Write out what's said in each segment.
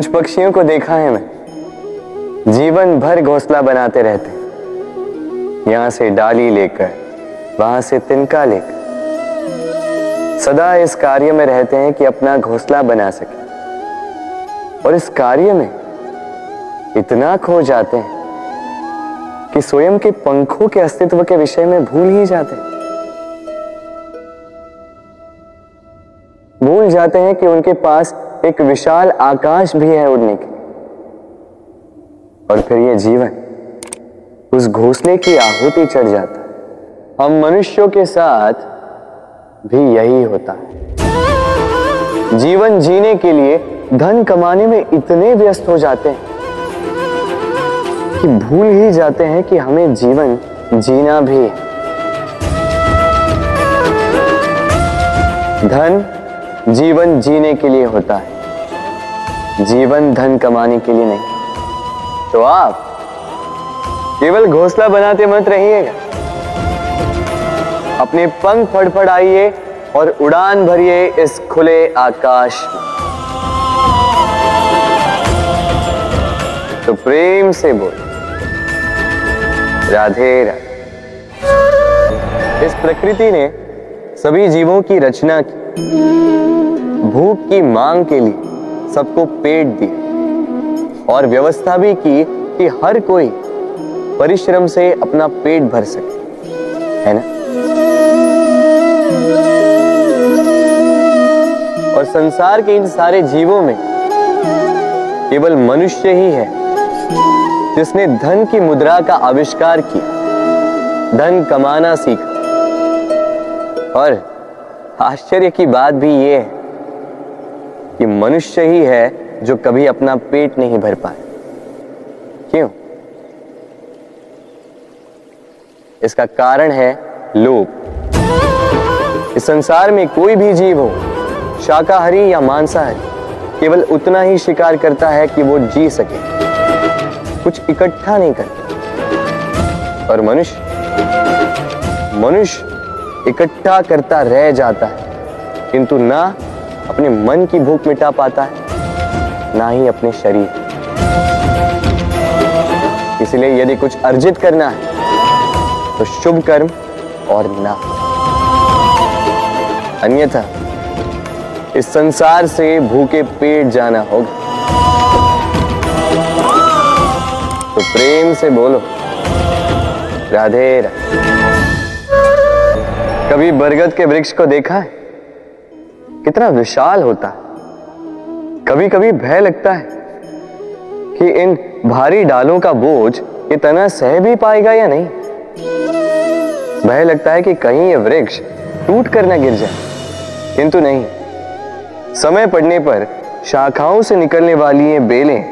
कुछ पक्षियों को देखा है मैं। जीवन भर घोंसला बनाते रहते यहाँ से डाली लेकर, वहाँ से तिनका लेकर। सदा इस कार्य में रहते हैं कि अपना घोंसला बना सके। और इस कार्य में इतना खो जाते हैं कि स्वयं के पंखों के अस्तित्व के विषय में भूल ही जाते हैं। भूल जाते हैं कि उनके पास एक विशाल आकाश भी है उड़ने के। और फिर यह जीवन, उस घोसले की आहुति चढ़ जाता हम मनुष्यों के साथ भी यही होता है। जीवन जीने के लिए धन कमाने में इतने व्यस्त हो जाते हैं कि भूल ही जाते हैं कि हमें जीवन जीना भी है। धन जीवन जीने के लिए होता है। जीवन धन कमाने के लिए नहीं। तो आप केवल घोसला बनाते मत रहिएगा। अपने पंख फड़फड़ाइए और उड़ान भरिए इस खुले आकाश में। तो प्रेम से बोल। राधे राधे। इस प्रकृति ने सभी जीवों की रचना की। भूख की मांग के लिए सबको पेट दिया और व्यवस्था भी की कि हर कोई परिश्रम से अपना पेट भर सके, है ना? और संसार के इन सारे जीवों में केवल मनुष्य ही है जिसने धन की मुद्रा का आविष्कार किया, धन कमाना सीखा। और आश्चर्य की बात भी यह है मनुष्य ही है जो कभी अपना पेट नहीं भर पाए। क्यों? इसका कारण है लोभ। इस संसार में कोई भी जीव हो, शाकाहारी या मांसाहारी, केवल उतना ही शिकार करता है कि वो जी सके। कुछ इकट्ठा नहीं करता। और मनुष्य मनुष्य इकट्ठा करता रह जाता है, किंतु ना अपने मन की भूख मिटा पाता है, ना ही अपने शरीर। इसलिए यदि कुछ अर्जित करना है तो शुभ कर्म और ना। अन्यथा, इस संसार से भूखे पेट जाना होगा। तो प्रेम से बोलो, राधे राधे। कभी बरगद के वृक्ष को देखा है? कितना विशाल होता। है कभी कभी भय लगता है कि इन भारी डालों का बोझ इतना सह भी पाएगा या नहीं। भय लगता है कि कहीं ये वृक्ष टूट कर ना गिर जाए। किंतु नहीं, समय पड़ने पर शाखाओं से निकलने वाली ये बेलें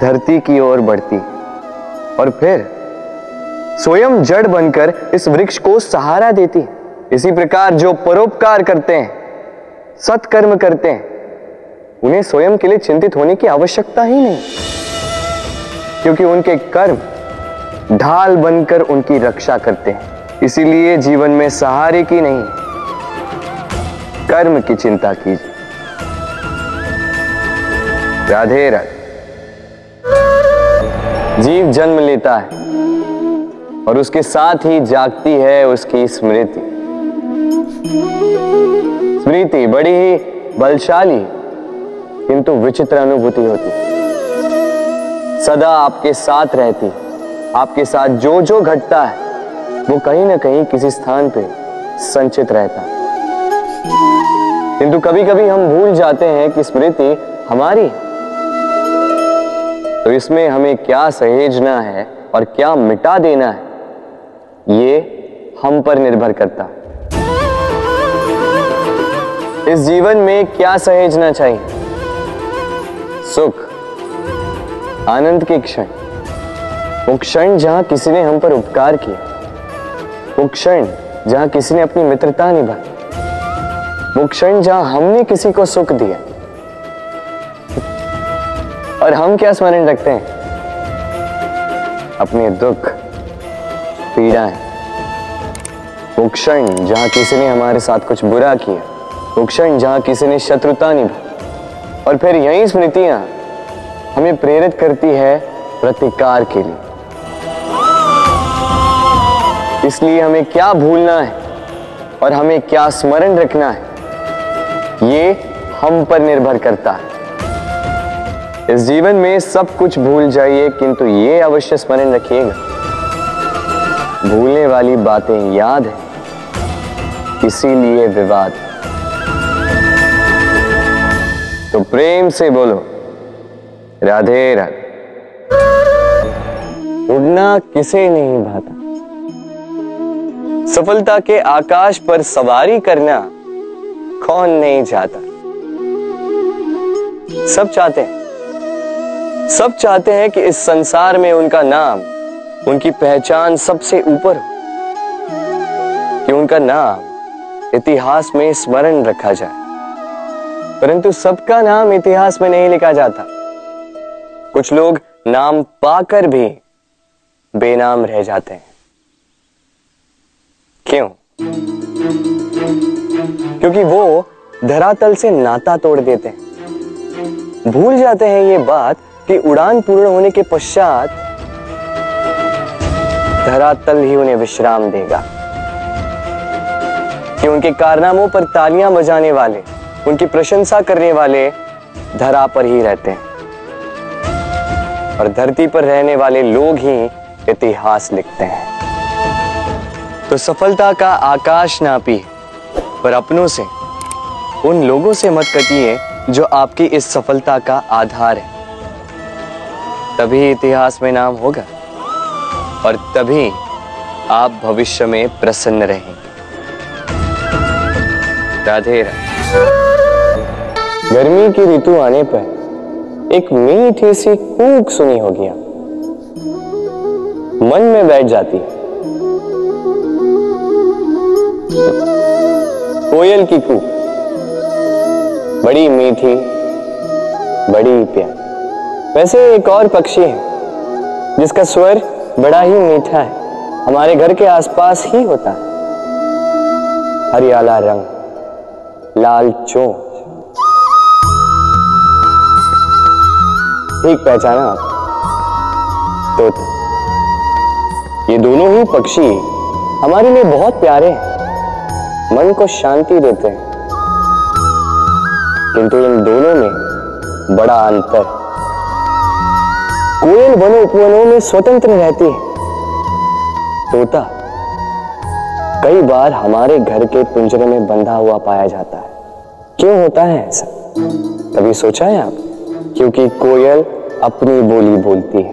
धरती की ओर बढ़ती और फिर स्वयं जड़ बनकर इस वृक्ष को सहारा देती। इसी प्रकार जो परोपकार करते हैं सत्कर्म करते हैं। उन्हें स्वयं के लिए चिंतित होने की आवश्यकता ही नहीं। क्योंकि उनके कर्म ढाल बनकर उनकी रक्षा करते हैं। इसीलिए जीवन में सहारे की नहीं, कर्म की चिंता कीजिए। राधे राधे। जीव जन्म लेता है और उसके साथ ही जागती है उसकी स्मृति। स्मृति बड़ी ही बलशाली, किंतु विचित्र अनुभूति होती। सदा आपके साथ रहती, आपके साथ जो जो घटता है, वो कहीं ना कहीं किसी स्थान पे संचित रहता। किंतु कभी कभी हम भूल जाते हैं कि स्मृति हमारी तो इसमें हमें क्या सहेजना है और क्या मिटा देना है, ये हम पर निर्भर करता। है इस जीवन में क्या सहेजना चाहिए? सुख, आनंद के क्षण। वो क्षण जहाँ किसी ने हम पर उपकार किया। वो क्षण जहाँ किसी ने अपनी मित्रता निभाई। वो क्षण जहाँ हमने किसी को सुख दिया। और हम क्या स्मरण रखते हैं? अपने दुख, पीड़ाएँ। वो क्षण जहाँ किसी ने हमारे साथ कुछ बुरा किया। क्षण जहाँ किसी ने शत्रुता निभाई और फिर यही स्मृतियाँ हमें प्रेरित करती है प्रतिकार के लिए। इसलिए हमें क्या भूलना है और हमें क्या स्मरण रखना है, ये हम पर निर्भर करता है। इस जीवन में सब कुछ भूल जाइए, किंतु ये अवश्य स्मरण रखिएगा। भूलने वाली बातें याद है, इसीलिए विवाद तो प्रेम से बोलो। राधे राधे। उड़ना किसे नहीं भाता। सफलता के आकाश पर सवारी करना कौन नहीं चाहता। सब चाहते हैं। सब चाहते हैं कि इस संसार में उनका नाम, उनकी पहचान सबसे ऊपर हो। कि उनका नाम इतिहास में स्मरण रखा जाए। परंतु सबका नाम इतिहास में नहीं लिखा जाता। कुछ लोग नाम पाकर भी बेनाम रह जाते हैं। क्यों? क्योंकि वो धरातल से नाता तोड़ देते हैं। भूल जाते हैं ये बात कि उड़ान पूर्ण होने के पश्चात धरातल ही उन्हें विश्राम देगा। कि उनके कारनामों पर तालियाँ बजाने वाले उनकी प्रशंसा करने वाले धरा पर ही रहते हैं। और धरती पर रहने वाले लोग ही इतिहास लिखते हैं। तो सफलता का आकाश नापी पर अपनों से, उन लोगों से मत कटिए जो आपकी इस सफलता का आधार है। तभी इतिहास में नाम होगा, और तभी आप भविष्य में प्रसन्न रहेंगे। राधे राधे। गर्मी की ऋतु आने पर एक मीठी सी कूक सुनी होगी आप। मन में बैठ जाती कोयल की कूक। बड़ी मीठी, बड़ी प्यारी। वैसे एक और पक्षी है, जिसका स्वर बड़ा ही मीठा है। हमारे घर के आसपास ही होता है। हरियाला रंग, लाल चोंच। ठीक पहचाना आप। तो ये दोनों ही पक्षी हमारे लिए बहुत प्यारे हैं। मन को शांति देते हैं। किंतु इन दोनों में बड़ा अंतर। कोयल वनों उपवनों में स्वतंत्र रहती है। तोता कई बार हमारे घर के पिंजरे में बंधा हुआ पाया जाता है। क्यों होता है ऐसा? कभी सोचा है आप? क्योंकि कोयल अपनी बोली बोलती है।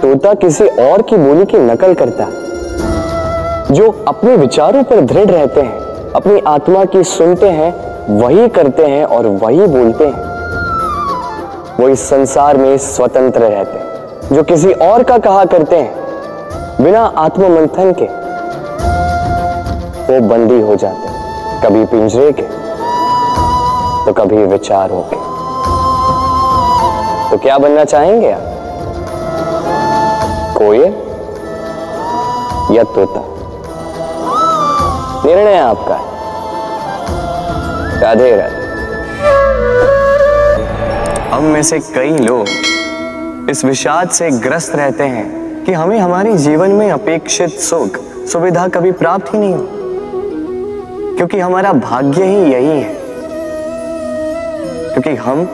तोता किसी और की बोली की नकल करता है, जो अपने विचारों पर दृढ़ रहते हैं, अपनी आत्मा की सुनते हैं, वही करते हैं और वही बोलते हैं। वो इस संसार में स्वतंत्र रहते हैं, जो किसी और का कहा करते हैं, बिना आत्ममंथन के। वो बंदी हो जाते हैं, कभी पिंजरे के तो कभी विचारों के। तो क्या बनना चाहेंगे आप? कोयल या तोता? निर्णय आपका राधे राधे। हम में से कई लोग इस विषाद से ग्रस्त रहते हैं कि हमें हमारे जीवन में अपेक्षित सुख, सुविधा कभी प्राप्त ही नहीं हो। क्योंकि हमारा भाग्य ही यही है। क्योंकि हम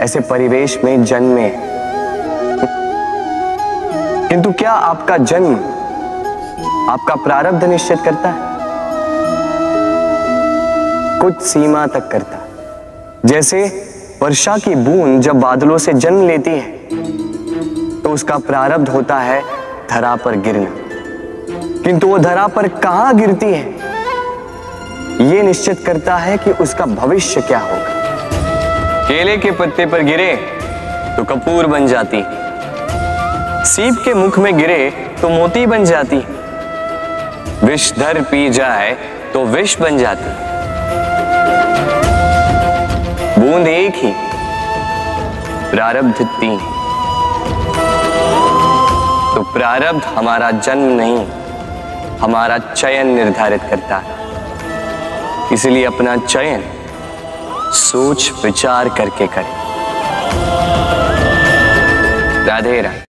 ऐसे परिवेश में जन्मे। किंतु क्या आपका जन्म आपका प्रारब्ध निश्चित करता है? कुछ सीमा तक करता जैसे वर्षा की बूंद जब बादलों से जन्म लेती है तो उसका प्रारब्ध होता है धरा पर गिरना। किंतु वो धरा पर कहाँ गिरती है? यह निश्चित करता है कि उसका भविष्य क्या होगा। केले के पत्ते पर गिरे तो कपूर बन जाती। सीप के मुख में गिरे तो मोती बन जाती। विषधर पी जाए तो विष बन जाती। बूंद एक ही, प्रारब्ध तीन। तो प्रारब्ध हमारा जन्म नहीं, हमारा चयन निर्धारित करता है। इसलिए अपना चयन सोच विचार करके करें। राधे राधे।